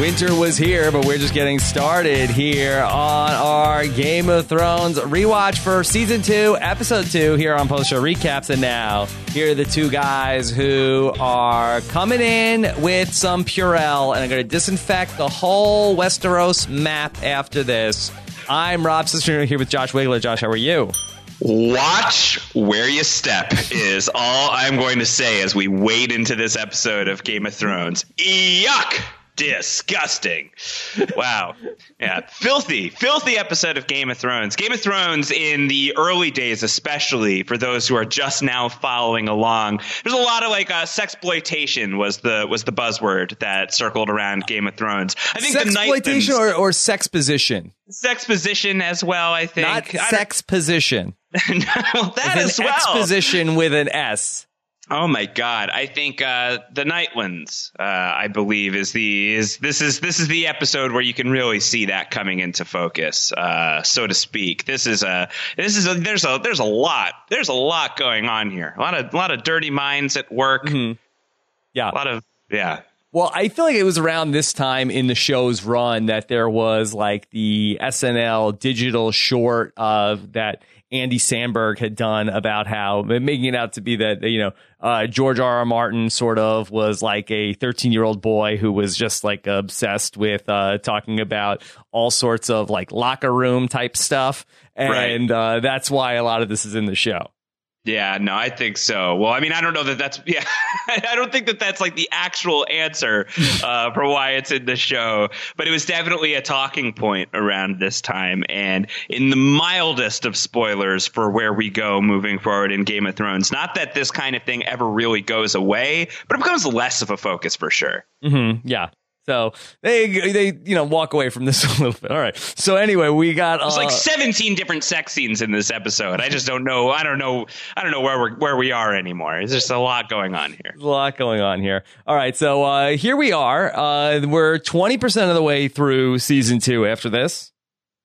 Winter was here, but we're just getting started here on our Game of Thrones rewatch for season two, episode two, here on Post Show Recaps. And now, here are the two guys who are coming in with some Purell and are going to disinfect the whole Westeros map after this. I'm Rob Cesternino here with Josh Wigler. Josh, how are you? Watch where you step is all I'm going to say as we wade into this episode of Game of Thrones. Yuck! Disgusting. Wow. Yeah. Filthy, filthy episode of Game of Thrones. Game of Thrones in the early days, especially for those who are just now following along. There's a lot of like uh, sexploitation was the was the buzzword that circled around Game of Thrones. I think sexploitation or, or sex position. Sex position as well. I think not sex position. no, that as well. Exposition with an S. Oh my God! I think uh, the Nightlands, uh, I believe, is the is this is this is the episode where you can really see that coming into focus, uh, so to speak. This is a this is a there's a there's a lot there's a lot going on here. A lot of a lot of dirty minds at work. Mm-hmm. Yeah, a lot of yeah. Well, I feel like it was around this time in the show's run that there was like the SNL digital short of that Andy Samberg had done about how making it out to be that you know uh, George R. R. Martin sort of was like a 13 year old boy who was just like obsessed with uh, talking about all sorts of like locker room type stuff, and right. uh, that's why a lot of this is in the show. Yeah, no, I think so. Well, I mean, I don't know that that's yeah, I don't think that that's like the actual answer uh, for why it's in the show, but it was definitely a talking point around this time, and in the mildest of spoilers for where we go moving forward in Game of Thrones. Not that this kind of thing ever really goes away, but it becomes less of a focus for sure. Mm-hmm. Yeah, so they they you know walk away from this a little bit. All right. So anyway, we got uh, it's like 17 different sex scenes in this episode. I just don't know. I don't know. I don't know where we're where we are anymore. There's just a lot going on here. a lot going on here. All right. So uh, here we are. Uh, we're 20 percent of the way through season two. After this.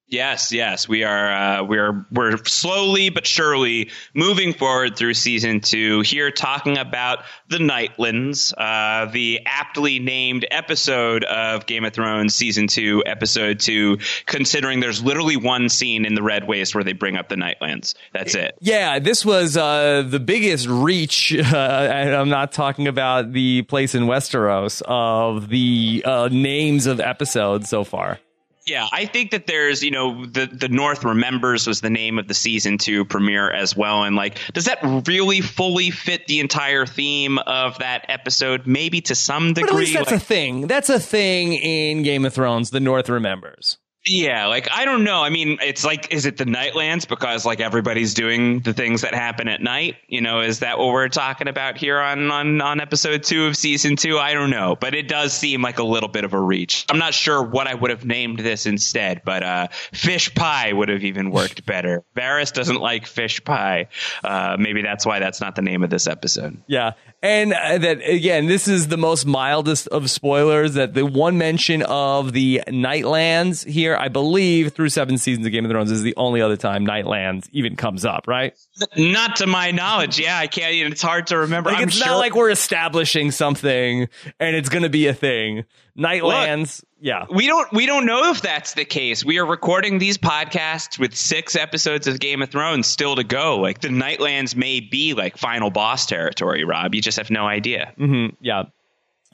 Yes, yes, we are. Uh, we're we're slowly but surely moving forward through season two. Here, talking about the Nightlands, uh, the aptly named episode of Game of Thrones season two, episode two. Considering there's literally one scene in the Red Waste where they bring up the Nightlands. That's it. Yeah, this was uh, the biggest reach, uh, I'm not talking about the place in Westeros of the uh, names of episodes so far. Yeah, I think that there's, you know, the the North Remembers was the name of the season two premiere as well, and like, does that really fully fit the entire theme of that episode? Maybe to some degree. But at least that's like, a thing. That's a thing in Game of Thrones. The North Remembers. Yeah, like I don't know. I mean, it's like, is it the Nightlands because like everybody's doing the things that happen at night? You know, is that what we're talking about here on on on episode two of season two? I don't know, but it does seem like a little bit of a reach. I'm not sure what I would have named this instead, but uh, fish pie would have even worked better. Varys doesn't like fish pie. Uh, maybe that's why that's not the name of this episode. Yeah, and uh, that again, this is the most mildest of spoilers. That the one mention of the Nightlands here, I believe, through seven seasons of Game of Thrones, is the only other time Nightlands even comes up. Right? Not to my knowledge. Yeah, I can't. It's hard to remember. Like, it's sure. not like we're establishing something and it's going to be a thing. Nightlands. Look, yeah. We don't we don't know if that's the case. We are recording these podcasts with 6 episodes of Game of Thrones still to go. Like the Nightlands may be like final boss territory, Rob. You just have no idea. Mm-hmm. Yeah.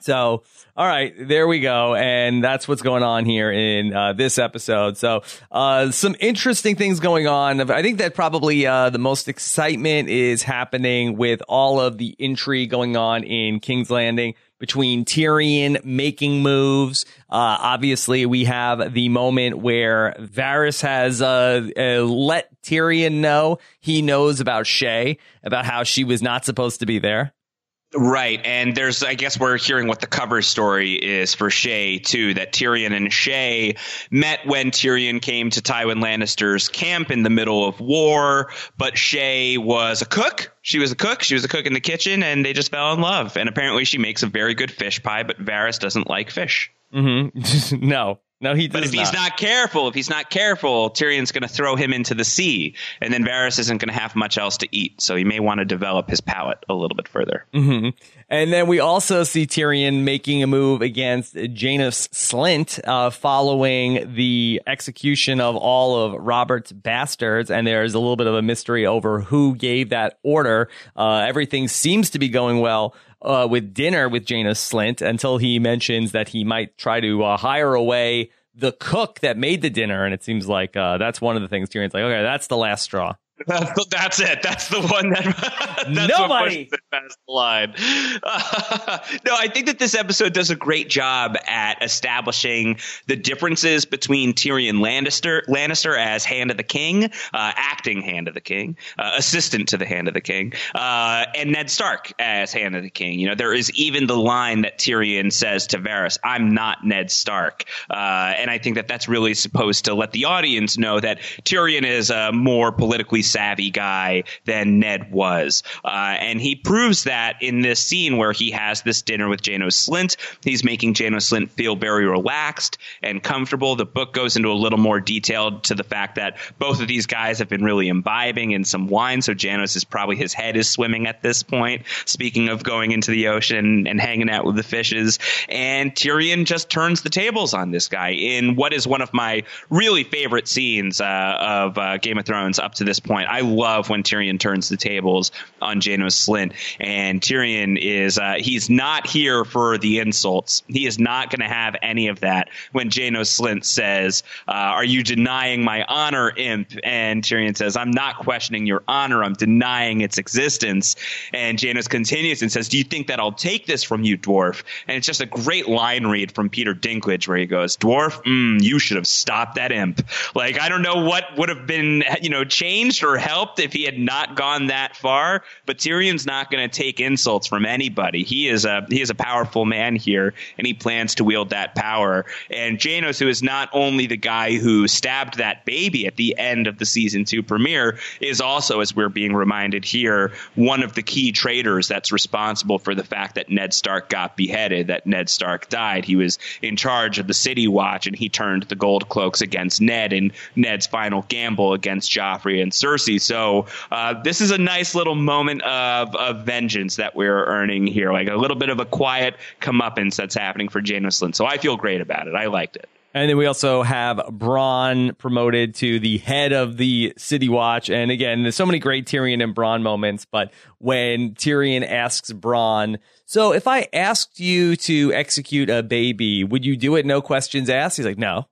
So, all right, there we go. And that's what's going on here in uh, this episode. So, uh, some interesting things going on. I think that probably uh, the most excitement is happening with all of the intrigue going on in King's Landing between Tyrion making moves. Uh, obviously, we have the moment where Varys has uh, uh, let Tyrion know he knows about Shae, about how she was not supposed to be there. Right. And there's, I guess we're hearing what the cover story is for Shae too, that Tyrion and Shae met when Tyrion came to Tywin Lannister's camp in the middle of war, but Shae was a cook. She was a cook. She was a cook in the kitchen and they just fell in love. And apparently she makes a very good fish pie, but Varys doesn't like fish. Mm-hmm. no, No, he does not. But if not. he's not careful, if he's not careful, Tyrion's going to throw him into the sea, and then Varys isn't going to have much else to eat. So he may want to develop his palate a little bit further. And then we also see Tyrion making a move against Janos Slynt uh, following the execution of all of Robert's bastards. And there's a little bit of a mystery over who gave that order. Uh, everything seems to be going well. Uh, with dinner with Janos Slynt until he mentions that he might try to uh, hire away the cook that made the dinner. And it seems like uh, that's one of the things Tyrion's like, okay, that's the last straw. That's, the, that's it. That's the one that that's Nobody. what past the line. Uh, no, I think that this episode does a great job at establishing the differences between Tyrion Lannister, Lannister as Hand of the King, uh, acting Hand of the King, uh, assistant to the Hand of the King, uh, and Ned Stark as Hand of the King. You know, there is even the line that Tyrion says to Varys, "I'm not Ned Stark," uh, and I think that that's really supposed to let the audience know that Tyrion is a more politically savvy guy than Ned was. Uh, and he proves that in this scene where he has this dinner with Janos Slynt. He's making Janos Slynt feel very relaxed and comfortable. The book goes into a little more detail to the fact that both of these guys have been really imbibing in some wine. So Janos is probably his head is swimming at this point. Speaking of going into the ocean and hanging out with the fishes. And Tyrion just turns the tables on this guy in what is one of my really favorite scenes uh, of uh, Game of Thrones up to this point. I love when Tyrion turns the tables on Janos Slynt, and Tyrion is uh, he's not here for the insults. He is not going to have any of that. When Janos Slynt says, uh, "Are you denying my honor, imp?" and Tyrion says, "I'm not questioning your honor. I'm denying its existence." And Janos continues and says, "Do you think that I'll take this from you, dwarf?" And it's just a great line read from Peter Dinklage where he goes, "Dwarf, mm, you should have stopped that imp." Like I don't know what would have been you know changed or helped if he had not gone that far. But Tyrion's not going to take insults from anybody. He is a he is a powerful man here, and he plans to wield that power. And Janos, who is not only the guy who stabbed that baby at the end of the season two premiere, is also, as we're being reminded here, one of the key traitors that's responsible for the fact that Ned Stark got beheaded, that Ned Stark died. He was in charge of the City Watch, and he turned the Gold Cloaks against Ned in Ned's final gamble against Joffrey and So uh, this is a nice little moment of, of vengeance that we're earning here, like a little bit of a quiet comeuppance that's happening for Janos Slynt. So I feel great about it. I liked it. And then we also have Bronn promoted to the head of the City Watch. And again, there's so many great Tyrion and Bronn moments. But when Tyrion asks Bronn, so if I asked you to execute a baby, would you do it? No questions asked. He's like, no.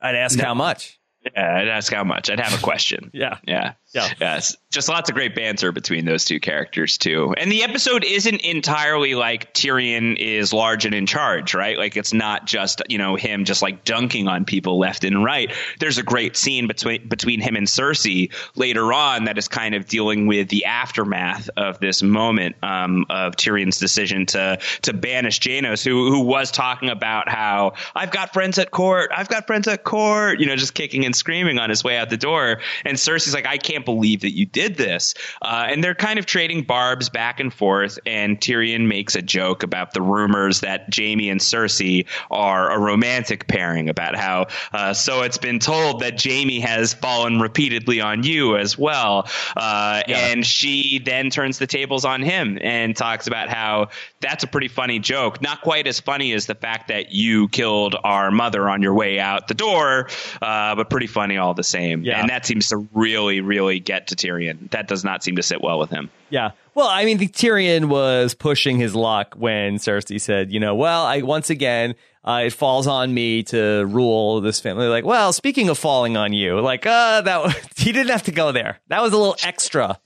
I'd ask No. how much. I'd ask how much. I'd have a question. Yeah. Yeah. Yeah. Yes. Just lots of great banter between those two characters too. And the episode isn't entirely like Tyrion is large and in charge, right? Like it's not just, you know, him just like dunking on people left and right. There's a great scene between between him and Cersei later on that is kind of dealing with the aftermath of this moment um, of Tyrion's decision to to banish Janos, who who was talking about how I've got friends at court, I've got friends at court, you know, just kicking and screaming on his way out the door. And Cersei's like, I can't believe that you did this. Uh, and they're kind of trading barbs back and forth. And Tyrion makes a joke about the rumors that Jaime and Cersei are a romantic pairing, about how uh, so it's been told that Jaime has fallen repeatedly on you as well. Uh, And she then turns the tables on him and talks about how that's a pretty funny joke. Not quite as funny as the fact that you killed our mother on your way out the door, uh, but pretty funny all the same. Yeah. And that seems to really, really get to Tyrion. That does not seem to sit well with him. Yeah. Well, I mean, the Tyrion was pushing his luck when Cersei said, you know, well, I once again, uh, it falls on me to rule this family. Like, well, speaking of falling on you, like, uh, that he didn't have to go there. That was a little extra.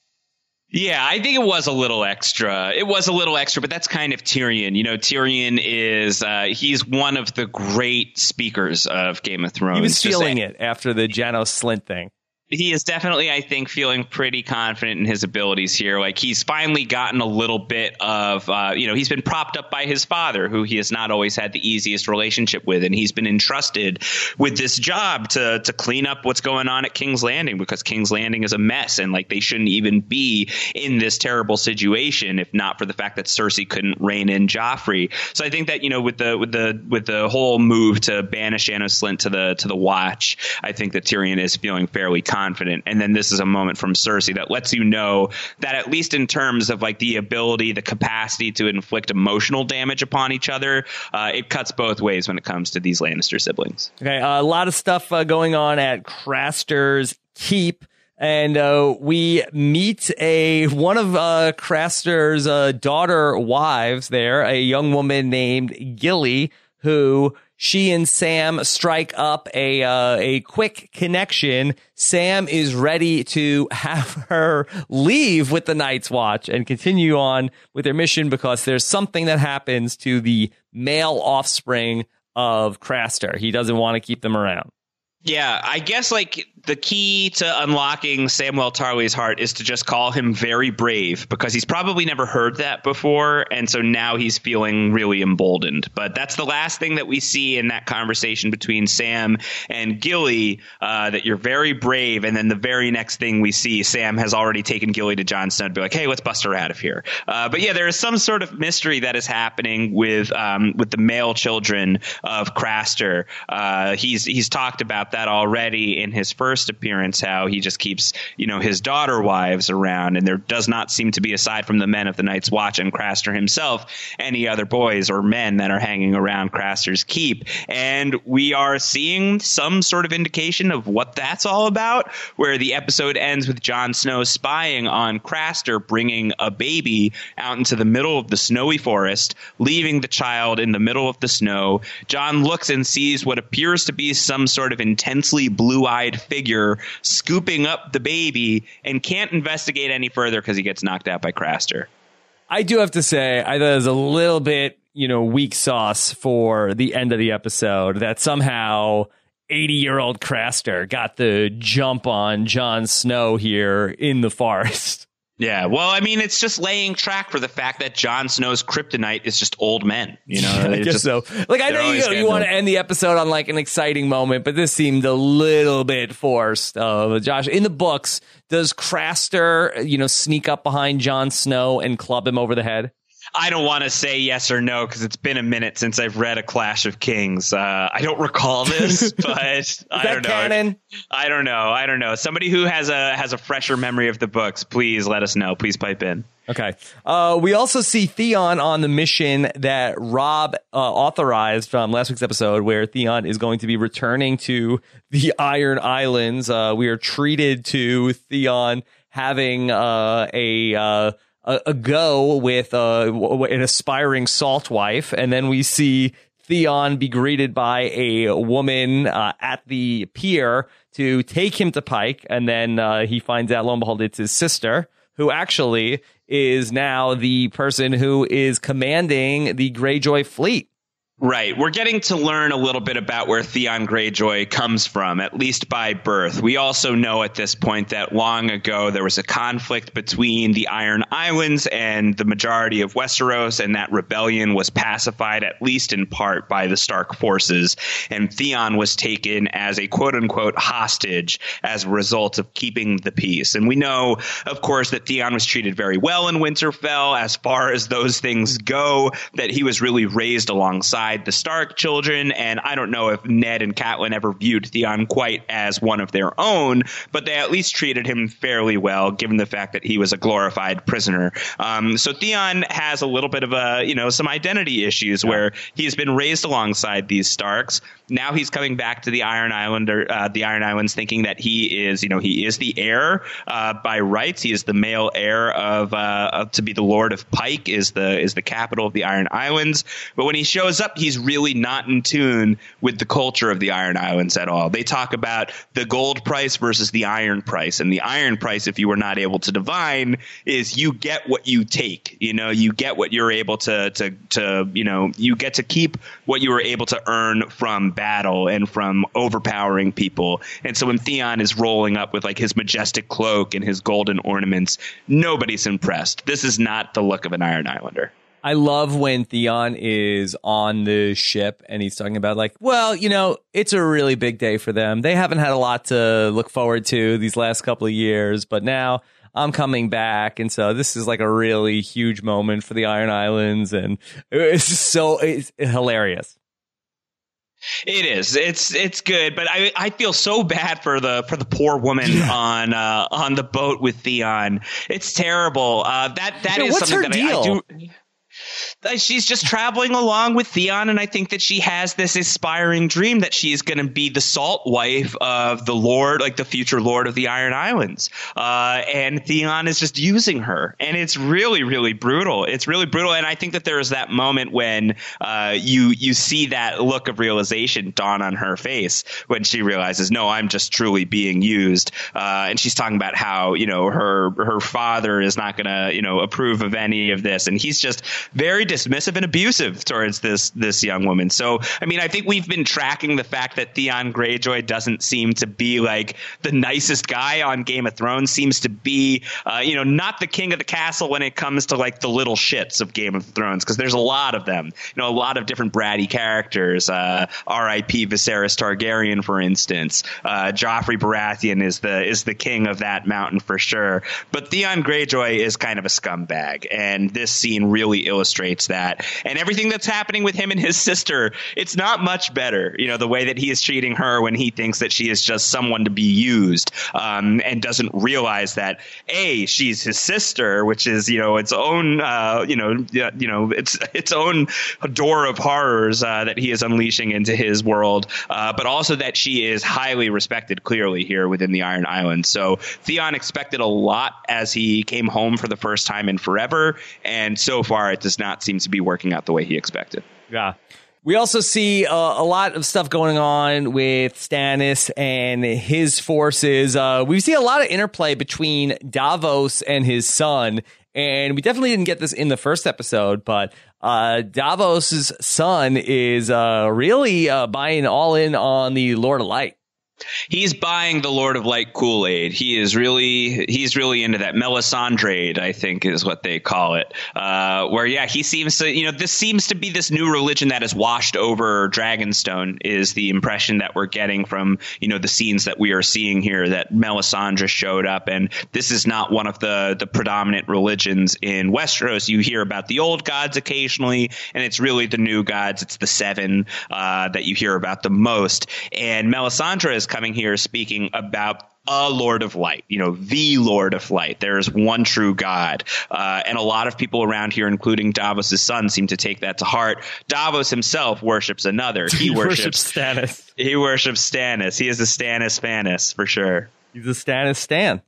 Yeah, I think it was a little extra. It was a little extra, but that's kind of Tyrion. You know, Tyrion is uh, he's one of the great speakers of Game of Thrones. He was feeling it after the Janos Slynt thing. He is definitely, I think, feeling pretty confident in his abilities here. Like he's finally gotten a little bit of, uh, you know, he's been propped up by his father, who he has not always had the easiest relationship with, and he's been entrusted with this job to to clean up what's going on at King's Landing because King's Landing is a mess, and like they shouldn't even be in this terrible situation if not for the fact that Cersei couldn't rein in Joffrey. So I think that you know with the with the with the whole move to banish Janos Slynt to the to the Watch, I think that Tyrion is feeling fairly confident confident. And then this is a moment from Cersei that lets you know that at least in terms of like the ability, the capacity to inflict emotional damage upon each other, uh, it cuts both ways when it comes to these Lannister siblings. Okay, uh, a lot of stuff uh, going on at Craster's Keep and uh, we meet a one of uh, Craster's uh, daughter wives there, a young woman named Gilly, who she and Sam strike up a uh, a quick connection. Sam is ready to have her leave with the Night's Watch and continue on with their mission because there's something that happens to the male offspring of Craster. He doesn't want to keep them around. Yeah, I guess like the key to unlocking Samwell Tarly's heart is to just call him very brave because he's probably never heard that before. And so now he's feeling really emboldened. But that's the last thing that we see in that conversation between Sam and Gilly uh, that you're very brave. And then the very next thing we see, Sam has already taken Gilly to Jon Snow to be like, hey, let's bust her out of here. Uh, but yeah, there is some sort of mystery that is happening with um, with the male children of Craster. Uh, he's he's talked about that already in his first appearance how he just keeps you know his daughter wives around, and there does not seem to be aside from the men of the Night's Watch and Craster himself any other boys or men that are hanging around Craster's keep, and we are seeing some sort of indication of what that's all about. Where the episode ends with Jon Snow spying on Craster bringing a baby out into the middle of the snowy forest, leaving the child in the middle of the snow. Jon looks and sees what appears to be some sort of intensely blue-eyed figure figure scooping up the baby and can't investigate any further because he gets knocked out by Craster. I do have to say, I thought it was a little bit, you know, weak sauce for the end of the episode that somehow 80 year old Craster got the jump on Jon Snow here in the forest. Yeah, well, I mean, it's just laying track for the fact that Jon Snow's kryptonite is just old men. You know, I guess just, so. Like, I know you, you want to end the episode on like an exciting moment, but this seemed a little bit forced. Uh, Josh, in the books, does Craster, you know, sneak up behind Jon Snow and club him over the head? I don't want to say yes or no because it's been a minute since I've read a Clash of Kings. Uh, I don't recall this, but I don't know. Canon? I don't know. I don't know. Somebody who has a has a fresher memory of the books, please let us know. Please pipe in. Okay. Uh, we also see Theon on the mission that Robb uh, authorized from last week's episode, where Theon is going to be returning to the Iron Islands. Uh, we are treated to Theon having uh, a uh, a, a go with uh, an aspiring salt wife, and then we see Theon be greeted by a woman uh, at the pier to take him to Pike, and then uh, he finds out, lo and behold, it's his sister, who actually is now the person who is commanding the Greyjoy fleet. Right. We're getting to learn a little bit about where Theon Greyjoy comes from, at least by birth. We also know at this point that long ago there was a conflict between the Iron Islands and the majority of Westeros, and that rebellion was pacified, at least in part, by the Stark forces. And Theon was taken as a quote unquote hostage as a result of keeping the peace. And we know, of course, that Theon was treated very well in Winterfell as far as those things go, that he was really raised alongside alongside the Stark children. And I don't know if Ned and Catelyn ever viewed Theon quite as one of their own, but they at least treated him fairly well, given the fact that he was a glorified prisoner. Um, so Theon has a little bit of a, you know, some identity issues yeah. where he's been raised alongside these Starks. Now he's coming back to the Iron Islander, uh, the Iron Islands, thinking that he is, you know, he is the heir uh, by rights. He is the male heir of, uh, of to be the Lord of Pike, is the is the capital of the Iron Islands. But when he shows up, he's really not in tune with the culture of the Iron Islands at all. They talk about the gold price versus the iron price, and the iron price, if you were not able to divine, is you get what you take. You know, you get what you're able to to to you know, you get to keep what you were able to earn from battle and from overpowering people. And so when Theon is rolling up with like his majestic cloak and his golden ornaments, nobody's impressed. This is not the look of an Iron Islander. I love when Theon is on the ship and he's talking about like, well, you know, it's a really big day for them. They haven't had a lot to look forward to these last couple of years, but now I'm coming back. And so this is like a really huge moment for the Iron Islands. And it's just so it's hilarious. It is. It's it's good, but I I feel so bad for the for the poor woman yeah. on uh, on the boat with Theon. It's terrible. Uh, that that yeah, is something that I, I, do she's just traveling along with Theon, and I think that she has this aspiring dream that she is going to be the salt wife of the Lord, like the future Lord of the Iron Islands. Uh, and Theon is just using her, and it's really, really brutal. It's really brutal, and I think that there is that moment when uh, you you see that look of realization dawn on her face when she realizes, no, I'm just truly being used. Uh, and she's talking about how you know her her father is not going to you know approve of any of this, and he's just very dismissive and abusive towards this this young woman. So, I mean, I think we've been tracking the fact that Theon Greyjoy doesn't seem to be like the nicest guy on Game of Thrones. Seems to be, uh, you know, not the king of the castle when it comes to like the little shits of Game of Thrones because there's a lot of them. You know, a lot of different bratty characters. Uh, R.I.P. Viserys Targaryen, for instance. Uh, Joffrey Baratheon is the is the king of that mountain for sure. But Theon Greyjoy is kind of a scumbag, and this scene really illustrates that. And everything that's happening with him and his sister, it's not much better. You know, the way that he is treating her when he thinks that she is just someone to be used um, and doesn't realize that, A, she's his sister, which is, you know, its own, uh, you know, you know, it's its own door of horrors uh, that he is unleashing into his world, uh, but also that she is highly respected clearly here within the Iron Islands. So Theon expected a lot as he came home for the first time in forever, and so far it does not seem seems to be working out the way he expected. Yeah. We also see uh, a lot of stuff going on with Stannis and his forces. Uh, we see a lot of interplay between Davos and his son. And we definitely didn't get this in the first episode, but uh, Davos's son is uh, really uh, buying all in on the Lord of Light. He's buying the Lord of Light Kool Aid. He is really he's really into that Melisandre, I think is what they call it. Uh, where yeah, he seems to you know this seems to be this new religion that has washed over Dragonstone. Is the impression that we're getting from you know the scenes that we are seeing here that Melisandre showed up, and this is not one of the the predominant religions in Westeros. You hear about the old gods occasionally, and it's really the new gods. It's the seven uh, that you hear about the most, and Melisandre is coming here speaking about a Lord of Light, you know, the Lord of Light. There is one true God. Uh, and a lot of people around here, including Davos' son, seem to take that to heart. Davos himself worships another. He, he worships, worships Stannis. He worships Stannis. He is a Stannis Fanis for sure. He's a Stannis Stan.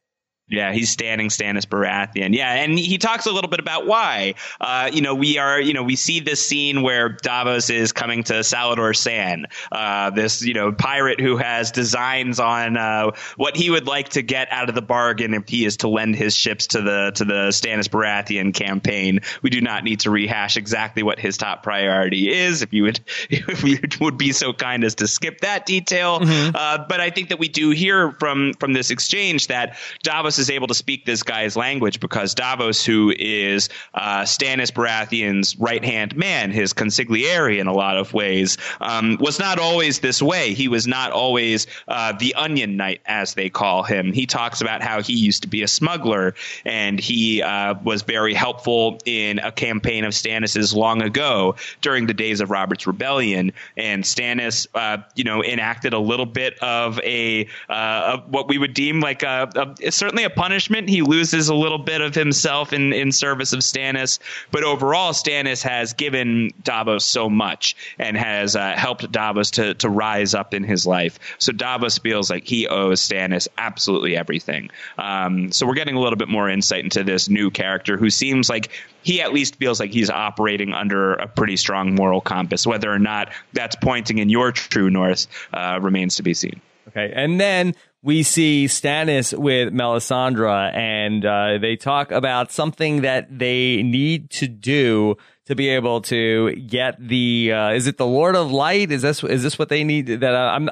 Yeah, he's standing Stannis Baratheon. Yeah, and he talks a little bit about why. Uh, you know, we are, you know, we see this scene where Davos is coming to Salladhor Saan, uh, this, you know, pirate who has designs on uh, what he would like to get out of the bargain if he is to lend his ships to the to the Stannis Baratheon campaign. We do not need to rehash exactly what his top priority is. If you would, if you would be so kind as to skip that detail, mm-hmm. Uh, but I think that we do hear from from this exchange that Davos Davos is able to speak this guy's language because Davos, who is uh, Stannis Baratheon's right hand man, his consigliere in a lot of ways, um, was not always this way. He was not always uh, the Onion Knight, as they call him. He talks about how he used to be a smuggler and he uh, was very helpful in a campaign of Stannis's long ago during the days of Robert's Rebellion. And Stannis, uh, you know, enacted a little bit of a uh, of what we would deem like a, a certainly a punishment. He loses a little bit of himself in, in service of Stannis, but overall, Stannis has given Davos so much and has uh, helped Davos to, to rise up in his life. So Davos feels like he owes Stannis absolutely everything. Um, so we're getting a little bit more insight into this new character who seems like he at least feels like he's operating under a pretty strong moral compass. Whether or not that's pointing in your true north uh, remains to be seen. Okay, and then we see Stannis with Melisandre, and uh, they talk about something that they need to do to be able to get the. Uh, is it the Lord of Light? Is this is this what they need? That uh, I'm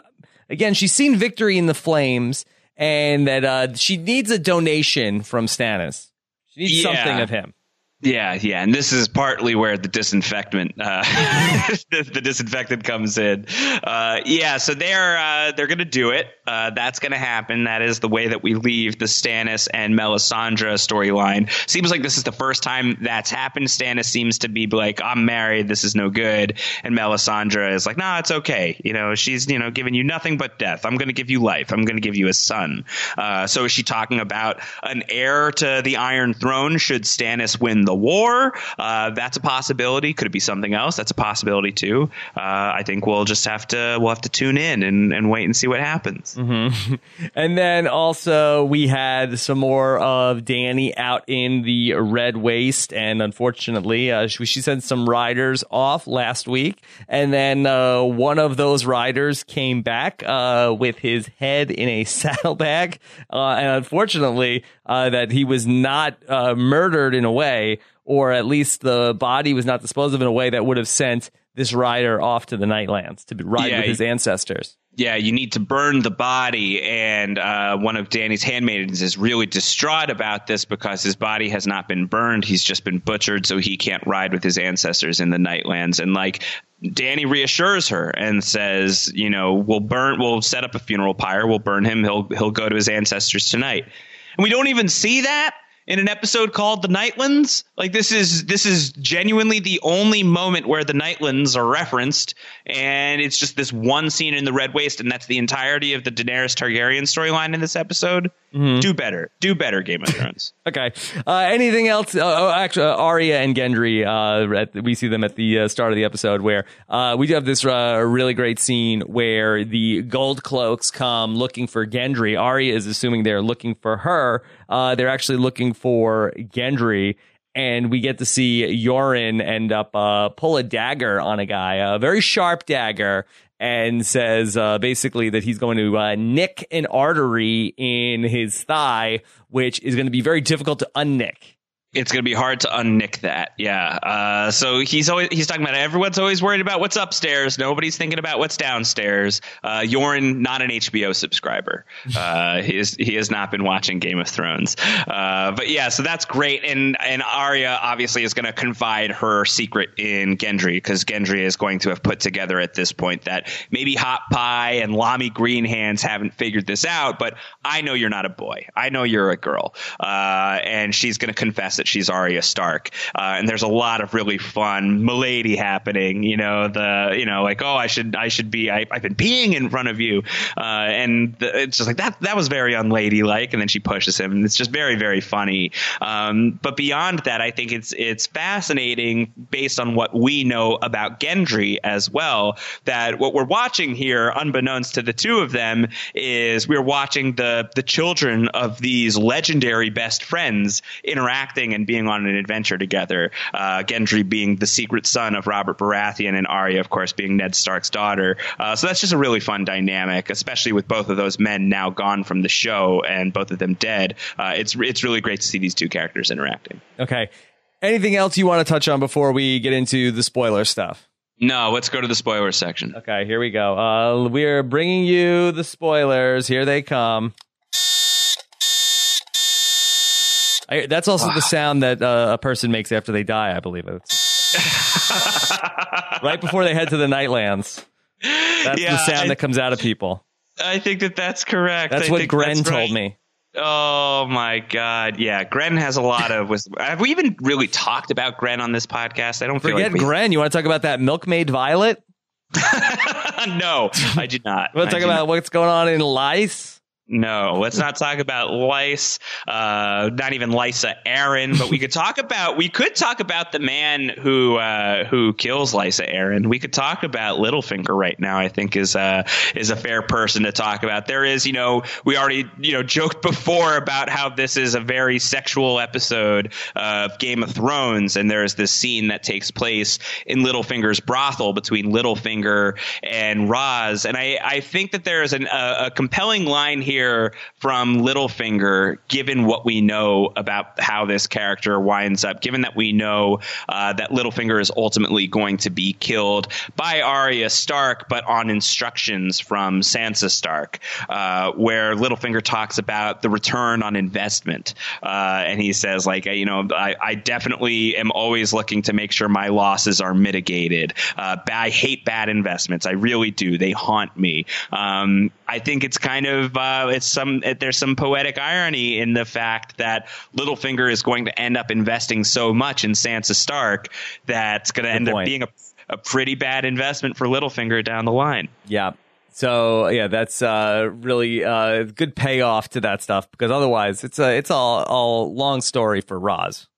again. She's seen victory in the flames, and that uh, she needs a donation from Stannis. She needs Yeah. something of him. Yeah, yeah, and this is partly where the disinfectant, uh, the, the disinfectant comes in. Uh, yeah, so they're uh, they're gonna do it. Uh, that's gonna happen. That is the way that we leave the Stannis and Melisandre storyline. Seems like this is the first time that's happened. Stannis seems to be like, "I'm married. This is no good," and Melisandre is like, "No, it's okay. You know, she's you know giving you nothing but death. I'm gonna give you life. I'm gonna give you a son." Uh, so is she talking about an heir to the Iron Throne? Should Stannis win the war? Uh, that's a possibility. Could it be something else? That's a possibility too. Uh, I think we'll just have to we'll have to tune in and, and wait and see what happens. And then also we had some more of Dany out in the red waste, and unfortunately, uh, she, she sent some riders off last week, and then uh, one of those riders came back uh, with his head in a saddlebag, uh, and unfortunately, uh, that he was not uh, murdered in a way, or at least the body was not disposed of in a way that would have sent this rider off to the Nightlands to ride Yeah, with his ancestors. yeah, you need to burn the body. And uh, one of Dany's handmaidens is really distraught about this because his body has not been burned. He's just been butchered, so he can't ride with his ancestors in the Nightlands. And like, Dany reassures her and says, you know, we'll burn, we'll set up a funeral pyre, we'll burn him. He'll he'll go to his ancestors tonight. And we don't even see that in an episode called The Nightlands. Like this is this is genuinely the only moment where the Nightlands are referenced, and it's just this one scene in the Red Waste, and that's the entirety of the Daenerys Targaryen storyline in this episode. Do better, do better, Game of Thrones. Okay. Uh, anything else? Uh, oh, actually, uh, Arya and Gendry. Uh, at, we see them at the uh, start of the episode where uh, we do have this uh, really great scene where the gold cloaks come looking for Gendry. Arya is assuming they're looking for her. Uh, they're actually looking for Gendry. And we get to see Yoren end up uh, pull a dagger on a guy, a very sharp dagger, and says uh, basically that he's going to uh, nick an artery in his thigh, which is going to be very difficult to unnick. It's going to be hard to unnick that. Yeah. Uh, so he's always he's talking about everyone's always worried about what's upstairs. Nobody's thinking about what's downstairs. Uh, Yoren, not an HBO subscriber. Uh, he is he has not been watching Game of Thrones. Uh, but yeah, so that's great. And and Arya obviously is going to confide her secret in Gendry because Gendry is going to have put together at this point that maybe Hot Pie and Lommy Greenhands haven't figured this out, but I know you're not a boy. I know you're a girl. Uh, and she's going to confess that she's Arya Stark. Uh, and there's a lot of really fun milady happening. You know, the you know like oh I should I should be I, I've been peeing in front of you, uh, and the, it's just like that that was very unladylike. And then she pushes him, and it's just very very funny. Um, but beyond that, I think it's it's fascinating based on what we know about Gendry as well. That what we're watching here, unbeknownst to the two of them, is we're watching the the children of these legendary best friends interacting and being on an adventure together. Uh, Gendry being the secret son of Robert Baratheon, and Arya, of course, being Ned Stark's daughter. Uh, so that's just a really fun dynamic, especially with both of those men now gone from the show and both of them dead. Uh, it's it's really great to see these two characters interacting. Okay. Anything else you want to touch on before we get into the spoiler stuff? No, let's go to the spoiler section. Okay, here we go. Uh, we're bringing you the spoilers. Here they come. I, that's also the sound that uh, a person makes after they die, I believe. Right before they head to the Nightlands. That's Yeah, the sound I- that comes out of people. I think that that's correct. That's I what think Gren that's told right. me. Oh my god, yeah. Gren has a lot of wisdom. Have we even really talked about Gren on this podcast? I don't feel Forget like we- Gren. You want to talk about that milkmaid Violet? no, I did not. You want I to talk about not. what's going on in Lice? No, let's not talk about Lice, uh, not even Lysa Arryn, but we could talk about we could talk about the man who uh, who kills Lysa Arryn. We could talk about Littlefinger right now. I think is uh, is a fair person to talk about. There is, you know, we already you know joked before about how this is a very sexual episode of Game of Thrones, and there is this scene that takes place in Littlefinger's brothel between Littlefinger and Ros, and I I think that there is an, a, a compelling line here here from Littlefinger, given what we know about how this character winds up, given that we know uh, that Littlefinger is ultimately going to be killed by Arya Stark, but on instructions from Sansa Stark, uh, where Littlefinger talks about the return on investment. Uh, and he says, like, you know, I, I, definitely am always looking to make sure my losses are mitigated. Uh, I hate bad investments. I really do. They haunt me. Um, I think it's kind of uh, it's some there's some poetic irony in the fact that Littlefinger is going to end up investing so much in Sansa Stark that's going to end point. up being a, a pretty bad investment for Littlefinger down the line. Yeah. So yeah, that's uh, really uh, good payoff to that stuff because otherwise it's a it's all all long story for Ros.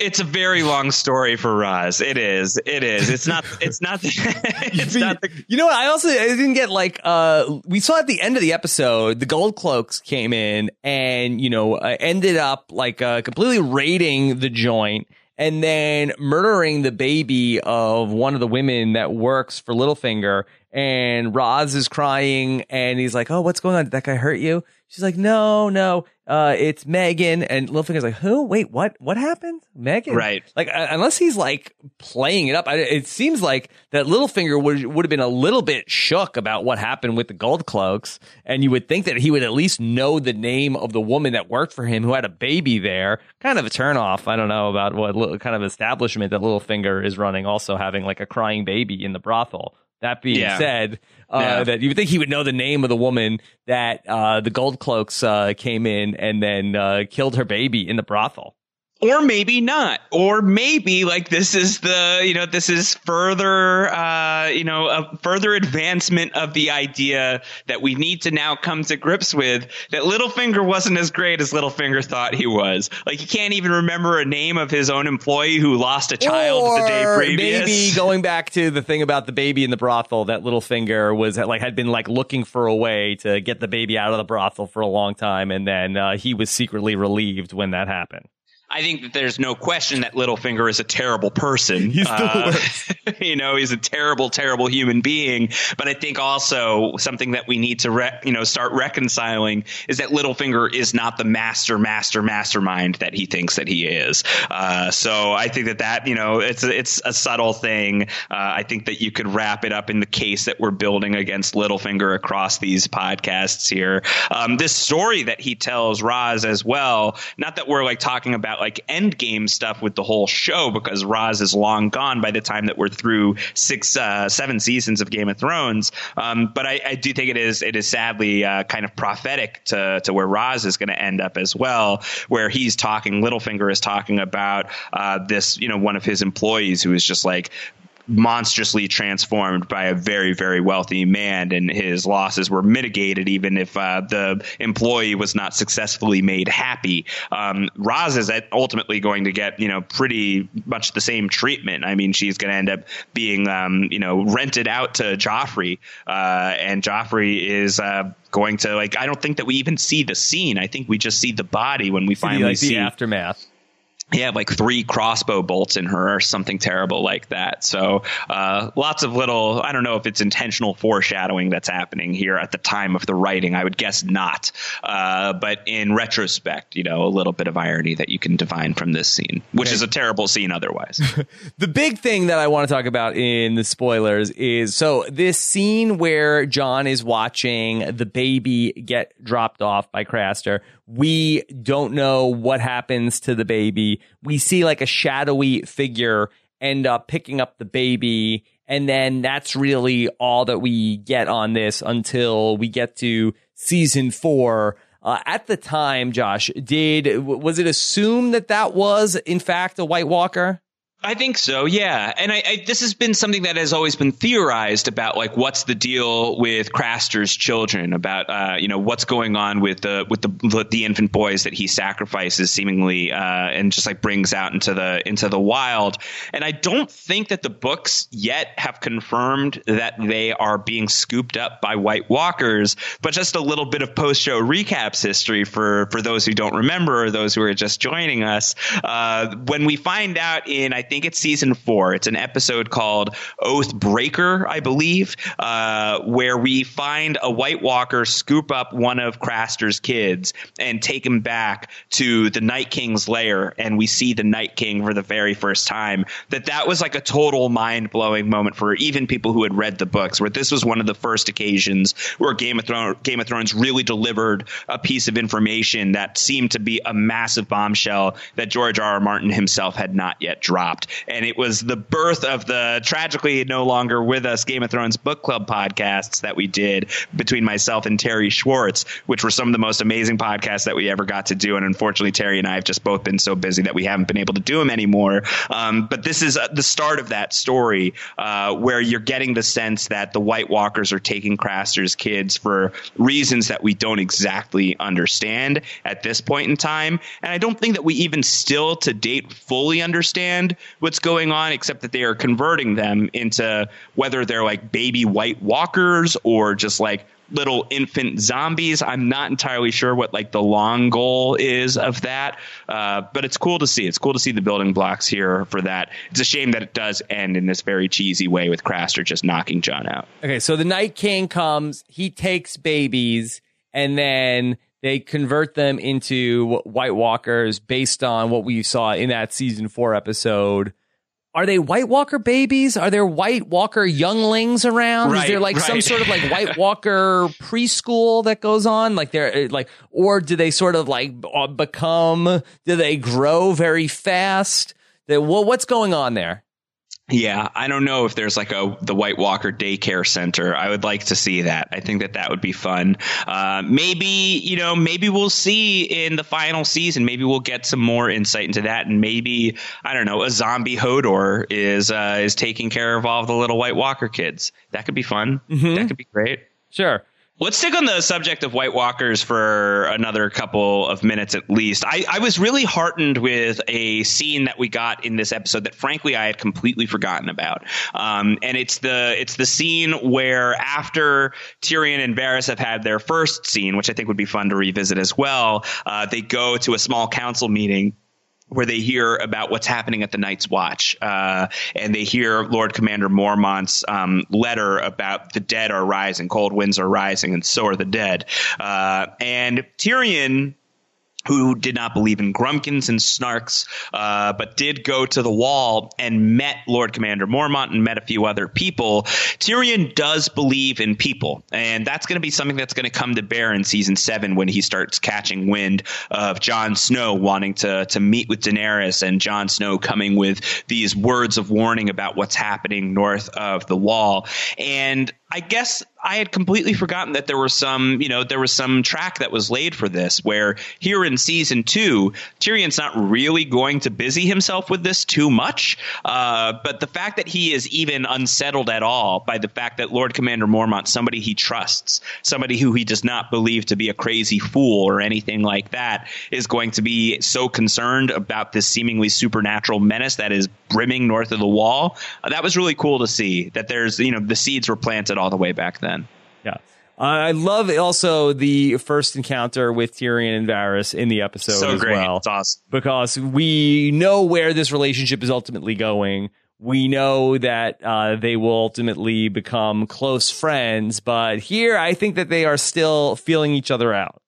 It's a very long story for Ros. It is. It is. It's not. It's not. it's not. The- you know what? I also I didn't get like. Uh, we saw at the end of the episode, the Gold Cloaks came in and you know uh, ended up like uh, completely raiding the joint and then murdering the baby of one of the women that works for Littlefinger. And Ros is crying, and he's like, "Oh, what's going on? Did that guy hurt you?" She's like, "No, no." uh, it's Megan, and Littlefinger's like, who? Wait, what? What happened? Megan? Right. Like, uh, unless he's like playing it up, I, it seems like that Littlefinger would would have been a little bit shook about what happened with the Gold Cloaks, and you would think that he would at least know the name of the woman that worked for him who had a baby there. Kind of a turnoff. I don't know about what kind of establishment that Littlefinger is running, also having like a crying baby in the brothel. That being yeah. said, uh, yeah. that you would think he would know the name of the woman that uh, the Gold Cloaks uh, came in and then uh, killed her baby in the brothel or maybe not or maybe like this is the you know this is further uh, you know a further advancement of the idea that we need to now come to grips with that Littlefinger wasn't as great as Littlefinger thought he was. Like he can't even remember a name of his own employee who lost a child or the day previous maybe going back to the thing about the baby in the brothel that Littlefinger was like had been like looking for a way to get the baby out of the brothel for a long time and then uh, he was secretly relieved when that happened I think that there's no question that Littlefinger is a terrible person. He's the uh, worst. you know, he's a terrible, terrible human being. But I think also something that we need to, re- you know, start reconciling is that Littlefinger is not the master, master, mastermind that he thinks that he is. Uh, so I think that that, you know, it's a, it's a subtle thing. Uh, I think that you could wrap it up in the case that we're building against Littlefinger across these podcasts here. Um, this story that he tells Ros as well. Not that we're like talking about like end game stuff with the whole show because Ros is long gone by the time that we're through six, uh, seven seasons of Game of Thrones. Um, but I, I, do think it is it is sadly uh, kind of prophetic to to where Ros is going to end up as well, where he's talking. Littlefinger is talking about uh, this, you know, one of his employees who is just like monstrously transformed by a very very wealthy man and his losses were mitigated even if uh, the employee was not successfully made happy. Um, Ros is ultimately going to get you know pretty much the same treatment. I mean she's going to end up being um, you know rented out to Joffrey uh, and Joffrey is uh, going to like I don't think that we even see the scene. I think we just see the body when we see finally like see the aftermath he had like three crossbow bolts in her or something terrible like that. So uh, lots of little, I don't know if it's intentional foreshadowing that's happening here at the time of the writing. I would guess not. Uh, but in retrospect, you know, a little bit of irony that you can divine from this scene, which okay. is a terrible scene otherwise. the big thing that I want to talk about in the spoilers is so this scene where Jon is watching the baby get dropped off by Craster we don't know what happens to the baby. We see like a shadowy figure end up picking up the baby. And then that's really all that we get on this until we get to season four. Uh, at the time, Josh, did was it assumed that that was in fact a White Walker? I think so, yeah. And I, I, this has been something that has always been theorized about, like what's the deal with Craster's children, about uh, you know what's going on with the with the the infant boys that he sacrifices seemingly, uh, and just like brings out into the into the wild. And I don't think that the books yet have confirmed that they are being scooped up by White Walkers, but just a little bit of post show recaps history for for those who don't remember or those who are just joining us. Uh, when we find out in I think think it's season four. It's an episode called Oath Breaker, I believe, uh, where we find a White Walker scoop up one of Craster's kids and take him back to the Night King's lair, and we see the Night King for the very first time. That that was like a total mind blowing moment for even people who had read the books, where this was one of the first occasions where Game of Thrones, Game of Thrones really delivered a piece of information that seemed to be a massive bombshell that George R. R. Martin himself had not yet dropped. And it was the birth of the tragically no longer with us Game of Thrones book club podcasts that we did between myself and Terry Schwartz, which were some of the most amazing podcasts that we ever got to do. And unfortunately, Terry and I have just both been so busy that we haven't been able to do them anymore. Um, but this is uh, the start of that story uh, where you're getting the sense that the White Walkers are taking Craster's kids for reasons that we don't exactly understand at this point in time. And I don't think that we even still to date fully understand what's going on, except that they are converting them into whether they're like baby white walkers or just like little infant zombies. I'm not entirely sure what like the long goal is of that, uh, but it's cool to see. It's cool to see the building blocks here for that. It's a shame that it does end in this very cheesy way with Craster just knocking Jon out. Okay, so the Night King comes, he takes babies, and then they convert them into White Walkers based on what we saw in that season four episode. Are they White Walker babies? Are there White Walker younglings around? Right, Is there like right. some sort of like White Walker preschool that goes on? Like they're like, or do they sort of like uh, become? Do they grow very fast? That well, what's going on there? Yeah, I don't know if there's like a the White Walker daycare center. I would like to see that. I think that that would be fun. Uh, maybe you know, maybe we'll see in the final season. Maybe we'll get some more insight into that, and maybe I don't know, a zombie Hodor is uh, is taking care of all of the little White Walker kids. That could be fun. That could be great. Sure. Let's stick on the subject of White Walkers for another couple of minutes at least. I, I, was really heartened with a scene that we got in this episode that, frankly, I had completely forgotten about. Um, and it's the it's the scene where after Tyrion and Varys have had their first scene, which I think would be fun to revisit as well, uh, they go to a small council meeting where they hear about what's happening at the Night's Watch, uh, and they hear Lord Commander Mormont's um, letter about the dead are rising, cold winds are rising, and so are the dead. Uh, and Tyrion who did not believe in Grumpkins and Snarks, uh, but did go to the wall and met Lord Commander Mormont and met a few other people. Tyrion does believe in people, and that's going to be something that's going to come to bear in season seven when he starts catching wind of Jon Snow wanting to to meet with Daenerys and Jon Snow coming with these words of warning about what's happening north of the wall. And I guess I had completely forgotten that there was some, you know, there was some track that was laid for this where here in season two, Tyrion's not really going to busy himself with this too much. Uh, but the fact that he is even unsettled at all by the fact that Lord Commander Mormont, somebody he trusts, somebody who he does not believe to be a crazy fool or anything like that, is going to be so concerned about this seemingly supernatural menace that is brimming north of the wall. Uh, that was really cool to see that there's, you know, the seeds were planted all the way back then. Yeah. I love also the first encounter with Tyrion and Varys in the episode So as great. well. It's awesome. because we know where this relationship is ultimately going. We know that uh, they will ultimately become close friends, but here I think that they are still feeling each other out.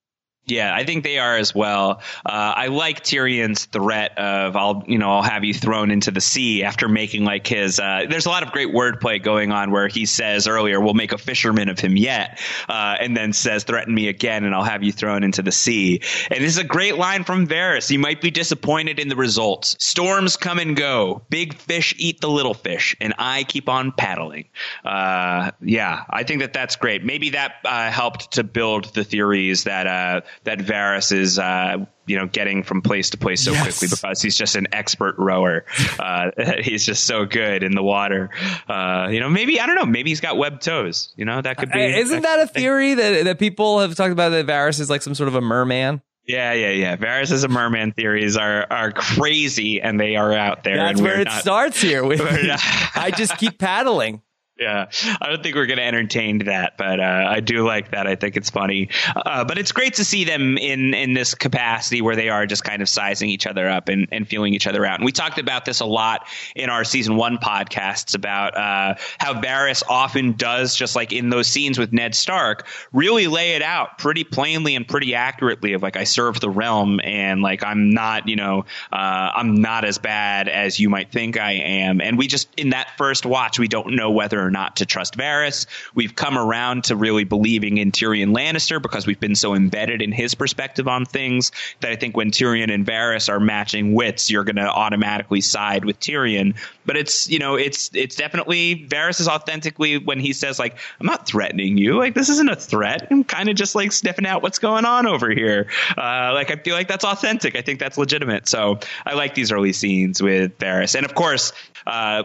Yeah, I think they are as well. Uh, I like Tyrion's threat of "I'll, you know, I'll have you thrown into the sea" after making like his. Uh, there's a lot of great wordplay going on where he says earlier, "We'll make a fisherman of him yet," uh, and then says, "Threaten me again, and I'll have you thrown into the sea." And this is a great line from Varys. You might be disappointed in the results. Storms come and go. Big fish eat the little fish, and I keep on paddling. Uh, yeah, I think that that's great. Maybe that uh, helped to build the theories that uh, that Varys is, uh, you know, getting from place to place so Yes. quickly because he's just an expert rower. Uh, he's just so good in the water. Uh, you know, maybe I don't know. Maybe he's got webbed toes. You know, that could be. Uh, Isn't that a theory that that people have talked about that Varys is like some sort of a merman? Yeah, yeah, yeah. Varys as a merman theories are are crazy, and they are out there. That's where it not- starts here. With I just keep paddling. Yeah, I don't think we're going to entertain that, but uh, I do like that. I think it's funny, uh, but it's great to see them in in this capacity where they are just kind of sizing each other up and, and feeling each other out. And we talked about this a lot in our season one podcasts about uh, how Varys often does just like in those scenes with Ned Stark, really lay it out pretty plainly and pretty accurately of like I serve the realm and like I'm not you know uh, I'm not as bad as you might think I am. And we just in that first watch we don't know whether or not to trust Varys. We've come around to really believing in Tyrion Lannister because we've been so embedded in his perspective on things that I think when Tyrion and Varys are matching wits, you're going to automatically side with Tyrion. But it's you know it's it's definitely Varys is authentically when he says like I'm not threatening you. Like this isn't a threat. I'm kind of just like sniffing out what's going on over here. Uh, like I feel like that's authentic. I think that's legitimate. So I like these early scenes with Varys. And of course uh,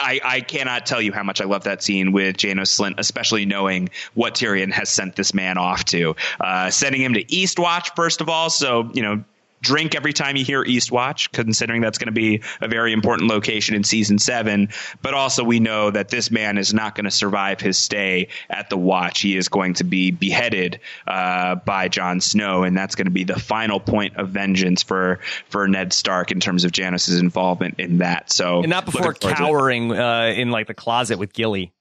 I, I cannot tell you how much I love that scene with Janos Slynt, especially knowing what Tyrion has sent this man off to. Uh, sending him to Eastwatch, first of all, so, you know, drink every time you hear Eastwatch, considering that's going to be a very important location in season seven. But also, we know that this man is not going to survive his stay at the Watch. He is going to be beheaded uh, by Jon Snow, and that's going to be the final point of vengeance for for Ned Stark in terms of Janos's involvement in that. So, And not before looking forward to it. cowering uh, in like the closet with Gilly.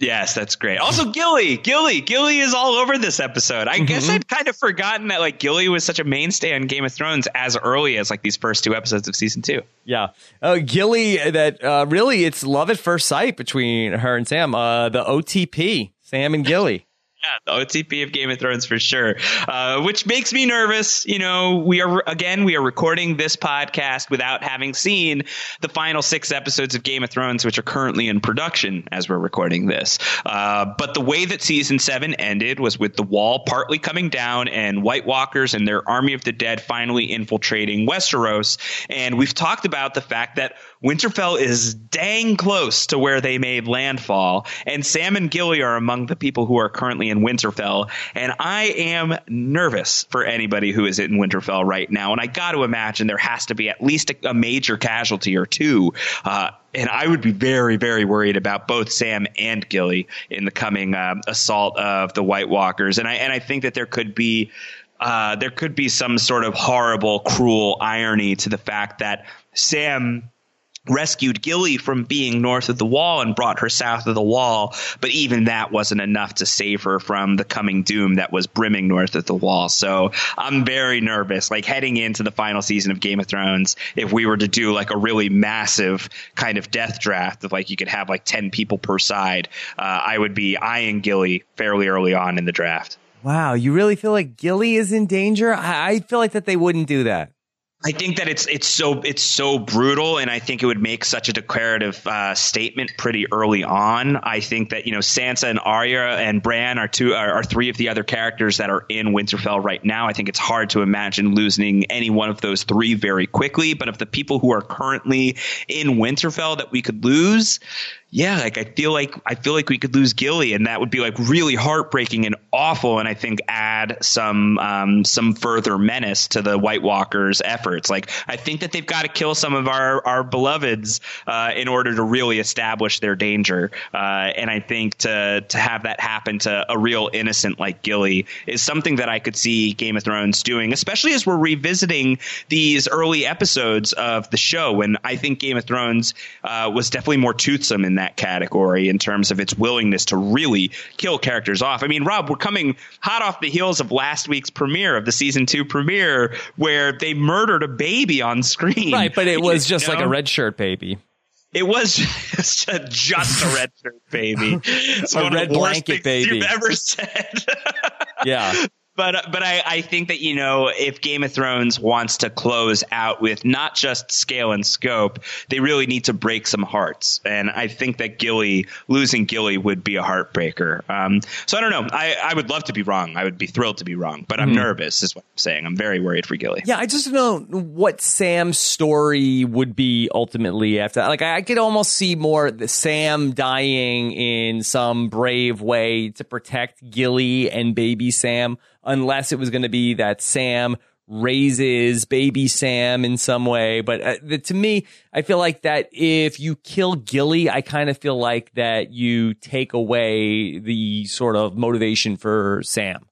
Yes, that's great. Also, Gilly, Gilly, Gilly is all over this episode. I guess Mm-hmm. I'd kind of forgotten that like Gilly was such a mainstay on Game of Thrones as early as like these first two episodes of season two. Yeah, uh, Gilly. That uh, really, it's love at first sight between her and Sam. Uh, the OTP, Sam and Gilly. Yeah, the OTP of Game of Thrones for sure, uh, which makes me nervous. You know, we are again we are recording this podcast without having seen the final six episodes of Game of Thrones, which are currently in production as we're recording this. Uh, but the way that season seven ended was with the wall partly coming down and White Walkers and their army of the dead finally infiltrating Westeros. And we've talked about the fact that Winterfell is dang close to where they made landfall, and Sam and Gilly are among the people who are currently in Winterfell. And I am nervous for anybody who is in Winterfell right now. And I got to imagine there has to be at least a, a major casualty or two. Uh, and I would be very, very worried about both Sam and Gilly in the coming um, assault of the White Walkers. And I and I think that there could be uh, there could be some sort of horrible, cruel irony to the fact that Sam rescued Gilly from being north of the wall and brought her south of the wall, but even that wasn't enough to save her from the coming doom that was brimming north of the wall. So I'm very nervous, like heading into the final season of Game of Thrones, if we were to do like a really massive kind of death draft of like you could have like 10 people per side, uh, I would be eyeing Gilly fairly early on in the draft. Wow, you really feel like Gilly is in danger? I, I feel like that they wouldn't do that. I think that it's it's so it's so brutal, and I think it would make such a declarative uh, statement pretty early on. I think that you know Sansa and Arya and Bran are two are, are three of the other characters that are in Winterfell right now. I think it's hard to imagine losing any one of those three very quickly. But of the people who are currently in Winterfell that we could lose, yeah, like I feel like I feel like we could lose Gilly, and that would be like really heartbreaking and awful, and I think add some um, some further menace to the White Walkers' efforts. Like I think that they've got to kill some of our our beloveds uh, in order to really establish their danger, uh, and I think to to have that happen to a real innocent like Gilly is something that I could see Game of Thrones doing, especially as we're revisiting these early episodes of the show. And I think Game of Thrones uh, was definitely more toothsome in that category in terms of its willingness to really kill characters off. I mean, Rob, we're coming hot off the heels of last week's premiere of the season two premiere where they murdered a baby on screen. Right, but it was You just like a red shirt baby. It was just a, just a red shirt baby. It's A red blanket baby. You've ever said. Yeah. But but I, I think that you know if Game of Thrones wants to close out with not just scale and scope, they really need to break some hearts, and I think that Gilly losing Gilly would be a heartbreaker. Um, so I don't know. I, I would love to be wrong. I would be thrilled to be wrong, but I'm mm. nervous. Is what I'm saying. I'm very worried for Gilly. Yeah, I just don't know what Sam's story would be ultimately after. Like I could almost see more the Sam dying in some brave way to protect Gilly and baby Sam unless it was going to be that Sam raises baby Sam in some way. But uh, the, to me, I feel like that if you kill Gilly, I kind of feel like that you take away the sort of motivation for Sam.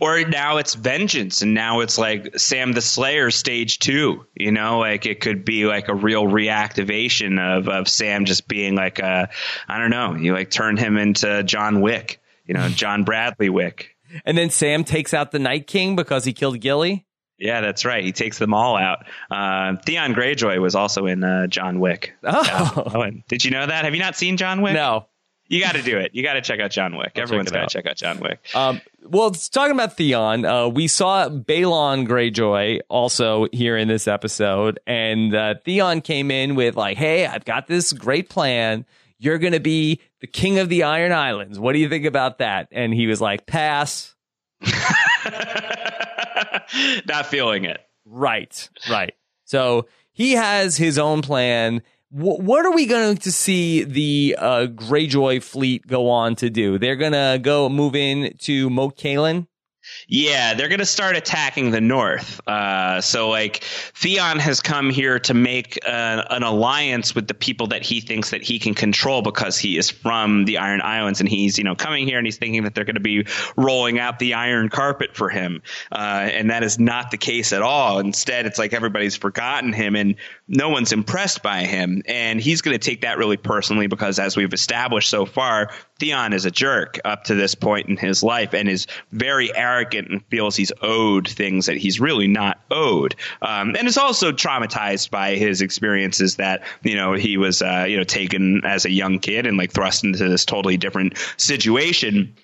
Or now it's vengeance, and now it's like Sam the Slayer stage two. You know, like it could be like a real reactivation of of Sam just being like a, I don't know, you like turn him into John Wick. You know, John Bradley Wick. And then Sam takes out the Night King because he killed Gilly. Yeah, that's right. He takes them all out. Uh, Theon Greyjoy was also in uh, John Wick. Oh. did you know that? Have you not seen John Wick? No. You got to do it. You got to check out John Wick. I'll Everyone's got to check out John Wick. Um, well, talking about Theon, uh, we saw Balon Greyjoy also here in this episode, and uh, Theon came in with like, "Hey, I've got this great plan. You're going to be the king of the Iron Islands. What do you think about that?" And he was like, "Pass." Not feeling it. Right, right. So he has his own plan. W- what are we going to see the uh, Greyjoy fleet go on to do? They're going to go move in to Moat Cailin yeah, they're going to start attacking the north. Uh, so, like, Theon has come here to make uh, an alliance with the people that he thinks that he can control because he is from the Iron Islands, and he's, you know, coming here and he's thinking that they're going to be rolling out the iron carpet for him, uh, and that is not the case at all. Instead, it's like everybody's forgotten him, and no one's impressed by him, and he's going to take that really personally because, as we've established so far, Theon is a jerk up to this point in his life and is very arrogant and feels he's owed things that he's really not owed. Um, and is also traumatized by his experiences that, you know, he was, uh, you know, taken as a young kid and like thrust into this totally different situation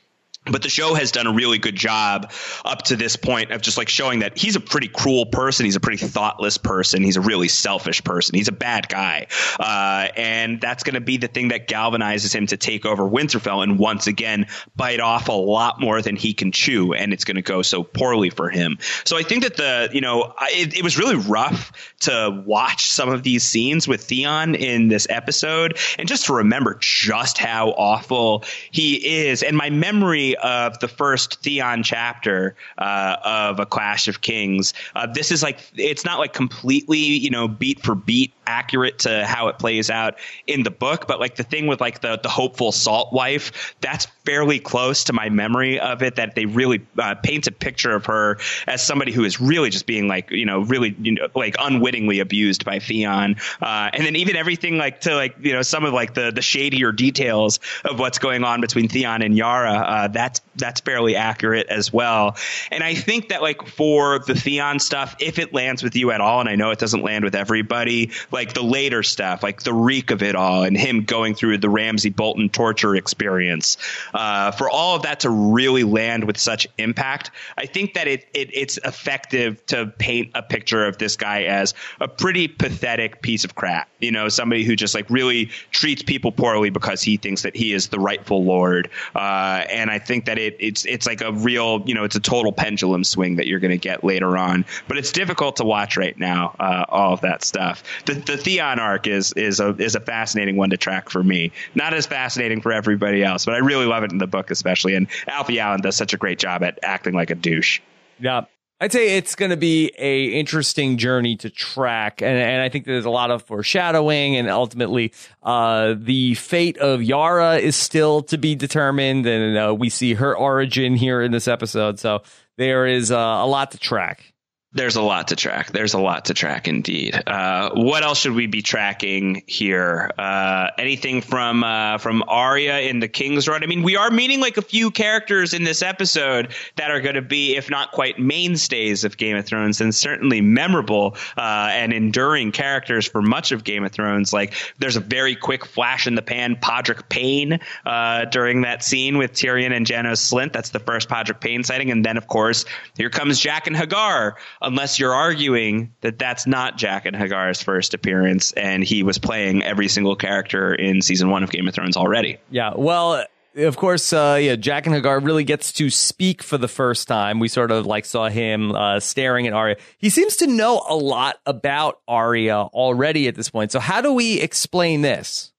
but the show has done a really good job up to this point of just like showing that he's a pretty cruel person. He's a pretty thoughtless person. He's a really selfish person. He's a bad guy. Uh, and that's going to be the thing that galvanizes him to take over Winterfell and once again bite off a lot more than he can chew. And it's going to go so poorly for him. So I think that the, you know, it, it was really rough to watch some of these scenes with Theon in this episode and just to remember just how awful he is. And my memory of the first Theon chapter uh, of A Clash of Kings. Uh, this is like it's not like completely you know beat for beat accurate to how it plays out in the book, but like the thing with like the the hopeful salt wife, that's fairly close to my memory of it. That they really uh, paint a picture of her as somebody who is really just being like you know really you know like unwittingly abused by Theon, uh, and then even everything like to like you know some of like the the shadier details of what's going on between Theon and Yara. Uh, that's that's fairly accurate as well. And I think that like for the Theon stuff, if it lands with you at all, and I know it doesn't land with everybody, like the later stuff, like the reek of it all, and him going through the Ramsay Bolton torture experience, uh, for all of that to really land with such impact, I think that it, it it's effective to paint a picture of this guy as a pretty pathetic piece of crap. You know, somebody who just like really treats people poorly because he thinks that he is the rightful lord. Uh, and I think that it it's it's like a real you know it's a total pendulum swing that you're going to get later on. But it's difficult to watch right now. Uh, all of that stuff. The, the Theon arc is is a is a fascinating one to track for me. Not as fascinating for everybody else, but I really love it in the book especially. And Alfie Allen does such a great job at acting like a douche. Yeah, I'd say it's going to be a interesting journey to track, and, and I think there's a lot of foreshadowing, and ultimately, uh, the fate of Yara is still to be determined, and uh, we see her origin here in this episode. So there is uh, a lot to track. There's a lot to track. There's a lot to track indeed. Uh, what else should we be tracking here? Uh, anything from uh, from Arya in the King's Road? I mean, we are meeting like a few characters in this episode that are going to be, if not quite mainstays of Game of Thrones, and certainly memorable uh, and enduring characters for much of Game of Thrones. Like, there's a very quick flash in the pan, Podrick Payne uh, during that scene with Tyrion and Janos Slynt. That's the first Podrick Payne sighting, and then of course here comes Jaqen H'ghar unless you're arguing that that's not Jaqen H'ghar's first appearance and he was playing every single character in season one of Game of Thrones already. Yeah, well, of course, uh, yeah, and H'ghar really gets to speak for the first time. We sort of like saw him uh, staring at Arya. He seems to know a lot about Arya already at this point. So how do we explain this?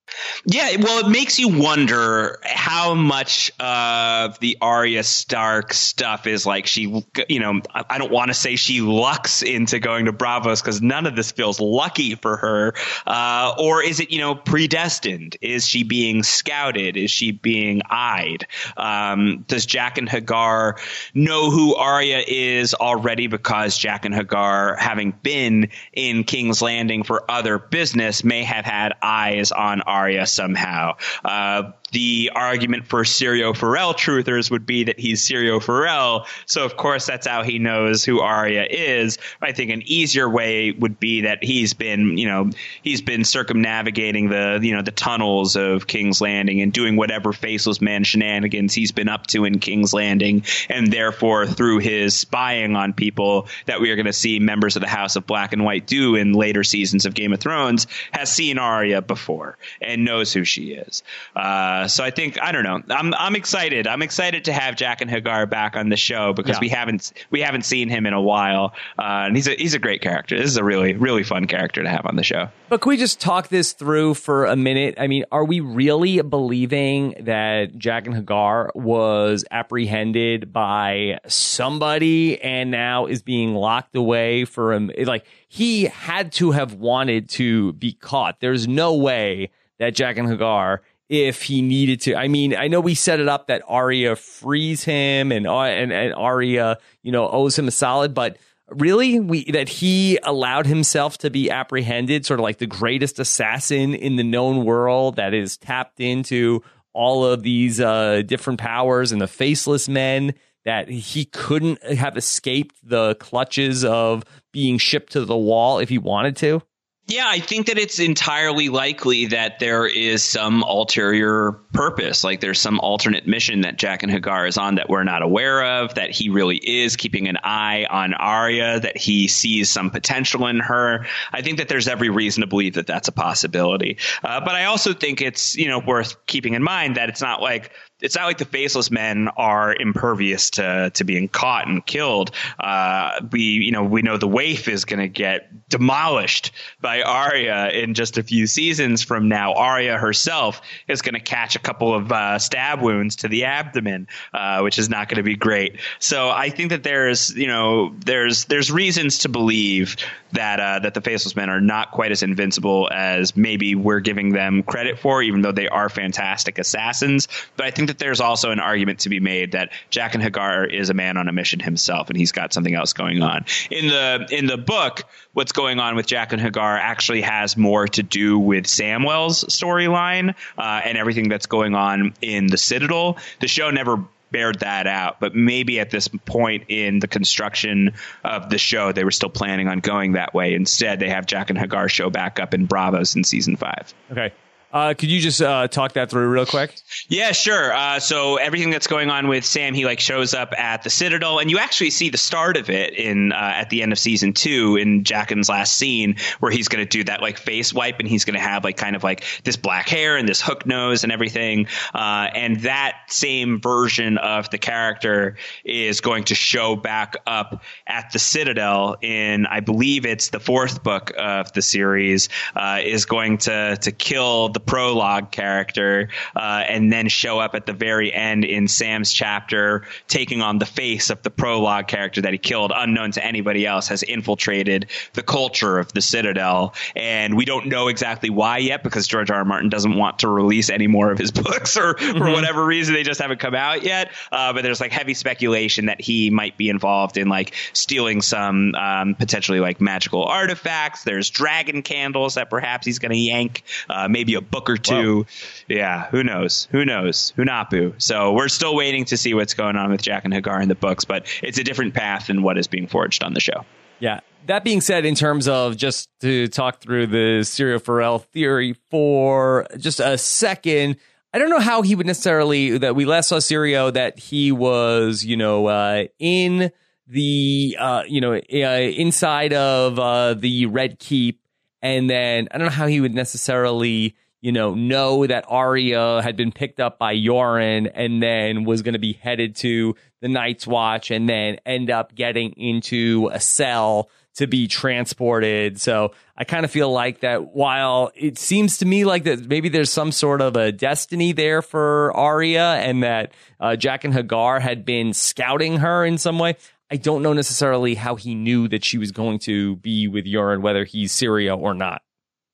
Yeah, well, it makes you wonder how much of the Arya Stark stuff is like she, you know, I don't want to say she lucks into going to Braavos because none of this feels lucky for her. Uh, or is it, you know, predestined? Is she being scouted? Is she being eyed? Um, does and H'ghar know who Arya is already because Jaqen H'ghar, having been in King's Landing for other business, may have had eyes on Arya? Arya somehow. Uh, the argument for Syrio Forel truthers would be that he's Syrio Forel, so of course that's how he knows who Arya is. I think an easier way would be that he's been, you know, he's been circumnavigating the, you know, the tunnels of King's Landing and doing whatever faceless man shenanigans he's been up to in King's Landing, and therefore through his spying on people that we are going to see members of the House of Black and White do in later seasons of Game of Thrones, has seen Arya before and knows who she is. Uh, so I think I don't know. I'm I'm excited. I'm excited to have Jaqen H'ghar back on the show because yeah. we haven't we haven't seen him in a while, uh, and he's a he's a great character. This is a really really fun character to have on the show. But can we just talk this through for a minute? I mean, are we really believing that Jaqen H'ghar was apprehended by somebody and now is being locked away for him? Like he had to have wanted to be caught. There's no way that Jaqen H'ghar if he needed to. I mean, I know we set it up that Arya frees him and uh, and, and Arya, you know, owes him a solid, but really we that he allowed himself to be apprehended, sort of like the greatest assassin in the known world that is tapped into all of these uh, different powers and the faceless men that he couldn't have escaped the clutches of being shipped to the wall if he wanted to. Yeah, I think that it's entirely likely that there is some ulterior purpose. Like there's some alternate mission that Jaqen H'ghar is on that we're not aware of, that he really is keeping an eye on Arya, that he sees some potential in her. I think that there's every reason to believe that that's a possibility. Uh, but I also think it's, you know, worth keeping in mind that it's not like it's not like the faceless men are impervious to to being caught and killed. Uh, we you know we know the waif is going to get demolished by Arya in just a few seasons from now. Arya herself is going to catch a couple of uh, stab wounds to the abdomen, uh, which is not going to be great. So I think that there's you know there's there's reasons to believe that uh, that the faceless men are not quite as invincible as maybe we're giving them credit for, even though they are fantastic assassins. But I think think that there's also an argument to be made that Jaqen H'ghar is a man on a mission himself, and he's got something else going on. In the in the book, what's going on with Jaqen H'ghar actually has more to do with Samwell's storyline uh, and everything that's going on in the Citadel. The show never bared that out. But maybe at this point in the construction of the show, they were still planning on going that way. Instead, they have Jaqen H'ghar show back up in Braavos in season five. Okay. Uh, could you just uh, talk that through real quick? Yeah, sure. Uh, so everything that's going on with Sam, he like shows up at the Citadel, and you actually see the start of it in uh, at the end of season two in Jaqen's last scene, where he's going to do that like face wipe, and he's going to have like kind of like this black hair and this hook nose and everything. Uh, and that same version of the character is going to show back up at the Citadel in, I believe it's the fourth book of the series, uh, is going to to kill the prologue character, uh, and then show up at the very end in Sam's chapter, taking on the face of the prologue character that he killed, unknown to anybody else, has infiltrated the culture of the Citadel, and we don't know exactly why yet because George R. R. Martin doesn't want to release any more of his books, or mm-hmm. for whatever reason they just haven't come out yet. Uh, but there's like heavy speculation that he might be involved in like stealing some um, potentially like magical artifacts. There's dragon candles that perhaps he's going to yank, uh, maybe a book or two. Yeah, who knows? Who knows? Hunahpu. So we're still waiting to see what's going on with Jaqen H'ghar in the books, but it's a different path than what is being forged on the show. Yeah. That being said, in terms of just to talk through the Syrio Forel theory for just a second, I don't know how he would necessarily that we last saw Syrio that he was, you know, uh, in the, uh, you know, uh, inside of uh, the Red Keep, and then I don't know how he would necessarily, you know, know that Arya had been picked up by Yoren and then was going to be headed to the Night's Watch, and then end up getting into a cell to be transported. So I kind of feel like that while it seems to me like that maybe there's some sort of a destiny there for Arya and that uh, and H'ghar had been scouting her in some way. I don't know necessarily how he knew that she was going to be with Yoren, whether he's Syrio or not.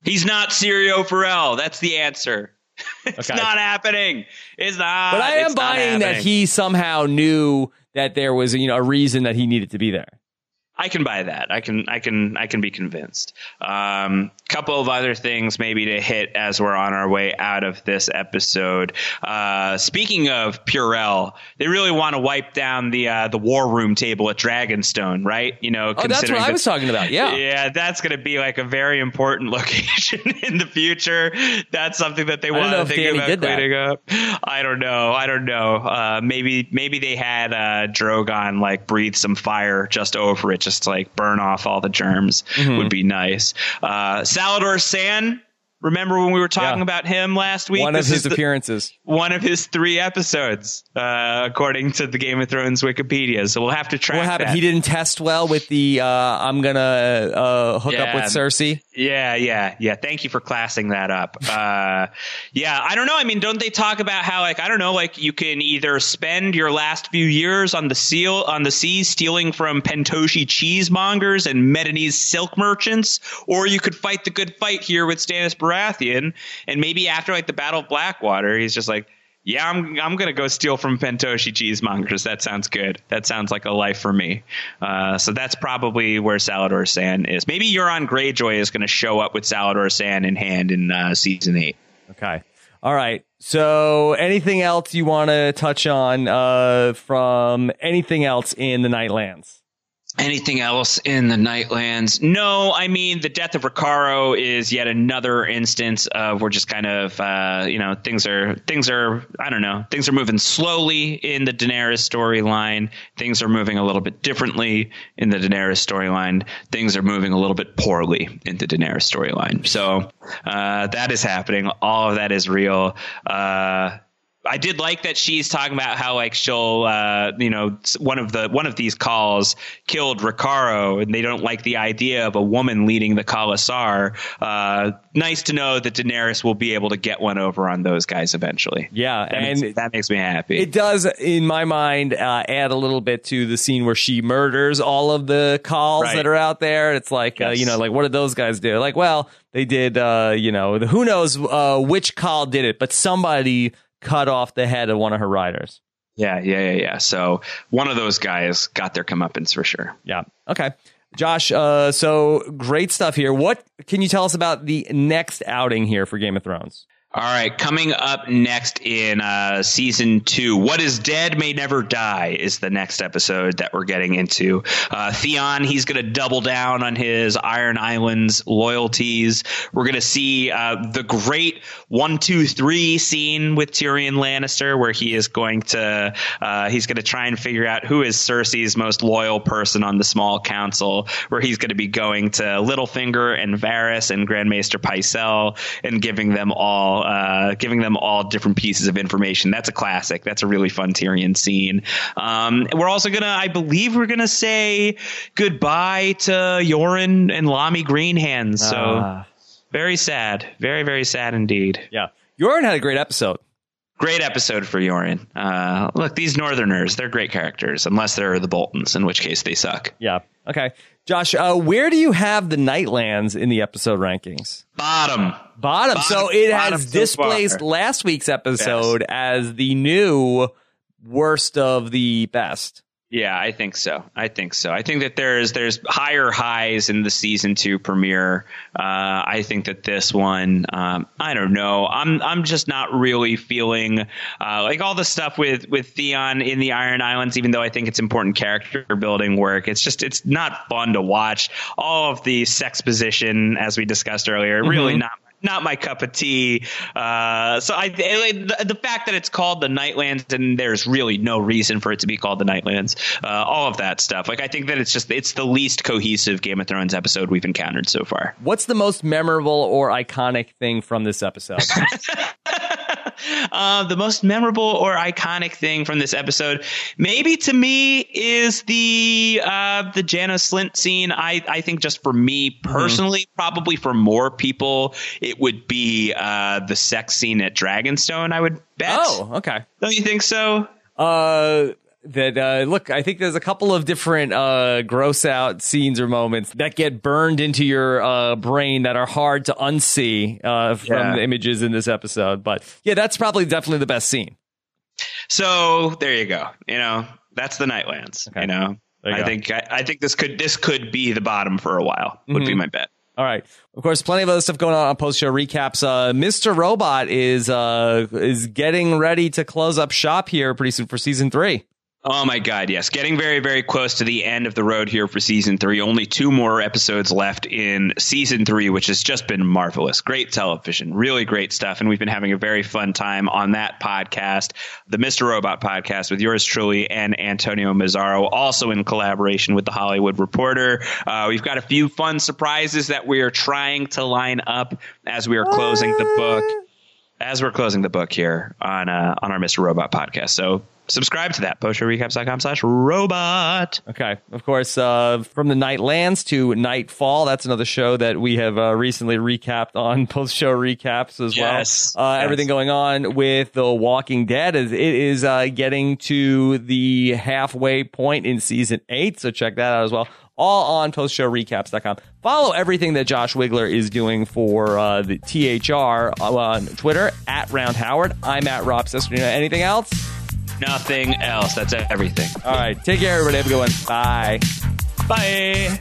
He's not Syrio Forel. That's the answer. it's okay. not happening. It's not. But I am buying that he somehow knew that there was, you know, a reason that he needed to be there. I can buy that. I can I can I can be convinced. Um, couple of other things maybe to hit as we're on our way out of this episode. Uh, speaking of Purell, they really want to wipe down the uh, the war room table at Dragonstone, right? You know, oh, that's what I was talking about. Yeah, yeah, that's going to be like a very important location in the future. That's something that they want to think about cleaning up. I don't know. I don't know. Uh, maybe maybe they had uh, Drogon like breathe some fire just over it just like burn off all the germs mm-hmm. would be nice. Uh, Salladhor Saan Remember when we were talking yeah. about him last week? One this of his the, appearances. One of his three episodes, uh, according to the Game of Thrones Wikipedia. So we'll have to track. What happened? That. He didn't test well with the uh, "I'm gonna uh, hook yeah. up with Cersei." Yeah, yeah, yeah. Thank you for classing that up. Uh, yeah, I don't know. I mean, don't they talk about how like I don't know, like you can either spend your last few years on the seal on the sea stealing from Pentoshi cheesemongers and Medanese silk merchants, or you could fight the good fight here with Stannis Baratheon, and maybe after like the Battle of Blackwater, he's just like, yeah, I'm I'm gonna go steal from Pentoshi cheesemongers. That sounds good. That sounds like a life for me. Uh, so that's probably where Salladhor Saan is. Maybe Euron Greyjoy is gonna show up with Salladhor Saan in hand in uh, season eight. Okay. All right. So, anything else you want to touch on uh, from anything else in the Nightlands? Anything else in the Nightlands? No, I mean the death of Rakharo is yet another instance of we're just kind of uh, you know things are things are I don't know things are moving slowly in the Daenerys storyline. Things are moving a little bit differently in the Daenerys storyline. Things are moving a little bit poorly in the Daenerys storyline. So uh, that is happening. All of that is real. Uh, I did like that she's talking about how like she'll uh, you know one of the one of these khals killed Rakharo and they don't like the idea of a woman leading the khalasar. Uh, nice to know that Daenerys will be able to get one over on those guys eventually. Yeah, that and makes, that makes me happy. It does, in my mind, uh, add a little bit to the scene where she murders all of the khals right. that are out there. It's like uh, yes. you know, like what did those guys do? Like, well, they did. Uh, you know, who knows uh, which khal did it, but somebody cut off the head of one of her riders. Yeah, yeah, yeah, yeah. So one of those guys got their comeuppance for sure. Yeah. Okay. Josh, uh, so great stuff here. What can you tell us about the next outing here for Game of Thrones? All right, coming up next in uh, season two, "What is Dead May Never Die" is the next episode that we're getting into. Uh, Theon, he's going to double down on his Iron Islands loyalties. We're going to see uh, the great one, two, three scene with Tyrion Lannister, where he is going to uh, he's going to try and figure out who is Cersei's most loyal person on the Small Council. Where he's going to be going to Littlefinger and Varys and Grand Maester Pycelle and giving them all uh, giving them all different pieces of information. That's a classic. That's a really fun Tyrion scene. Um, we're also gonna, I believe, we're gonna say goodbye to Yoren and Lommy Greenhands. So. Uh Very sad. Very, very sad indeed. Yeah. Yoren had a great episode. Great episode for Yoren. Uh, look, these Northerners, they're great characters, unless they're the Boltons, in which case they suck. Yeah. Okay. Josh, uh, where do you have the Nightlands in the episode rankings? Bottom. Bottom. Bottom- so it bottom has displaced far. last week's episode as the new worst of the best. Yeah, I think so. I think so. I think that there's there's higher highs in the season two premiere. Uh, I think that this one, um, I don't know. I'm I'm just not really feeling uh, like all the stuff with with Theon in the Iron Islands. Even though I think it's important character building work, it's just it's not fun to watch. All of the sex position, as we discussed earlier, really not not my cup of tea. Uh, so I, the, the fact that it's called the Nightlands and there's really no reason for it to be called the Nightlands, uh, all of that stuff. Like I think that it's just it's the least cohesive Game of Thrones episode we've encountered so far. What's the most memorable or iconic thing from this episode? uh, the most memorable or iconic thing from this episode, maybe to me, is the uh, the Janos Slynt scene. I, I think just for me personally, probably for more people, it would be uh, the sex scene at Dragonstone. I would bet. oh, okay. don't you think so? Uh, that uh, look, I think there's a couple of different uh, gross out scenes or moments that get burned into your uh, brain that are hard to unsee uh, from Yeah. the images in this episode. But yeah, that's probably definitely the best scene. So there you go. You know, that's the Nightlands. Okay. You know, you I go. think I, I think this could this could be the bottom for a while. Would Mm-hmm. be my bet. All right. Of course, plenty of other stuff going on on post show recaps. Uh, Mr. Robot is uh, is getting ready to close up shop here pretty soon for season three. Oh my God, yes. Getting very, very close to the end of the road here for season three. Only two more episodes left in season three, which has just been marvelous. Great television, really great stuff. And we've been having a very fun time on that podcast, the Mr. Robot podcast with yours truly and Antonio Mazzaro, also in collaboration with the Hollywood Reporter. Uh, we've got a few fun surprises that we are trying to line up as we are closing the book as we're closing the book here on uh, on our Mr. Robot podcast. So subscribe to that, postshowrecaps.com slash robot. Okay. Of course, uh, from the Night Lands to Nightfall. That's another show that we have uh, recently recapped on post show recaps as Yes. well. Uh, Yes. Everything going on with The Walking Dead is it is uh, getting to the halfway point in season eight. So check that out as well. All on postshowrecaps.com. Follow everything that Josh Wigler is doing for uh, the THR on Twitter at Round Howard. I'm at Rob Cesternino. Anything else? Nothing else. That's everything. All right. Take care, everybody. Have a good one. Bye. Bye.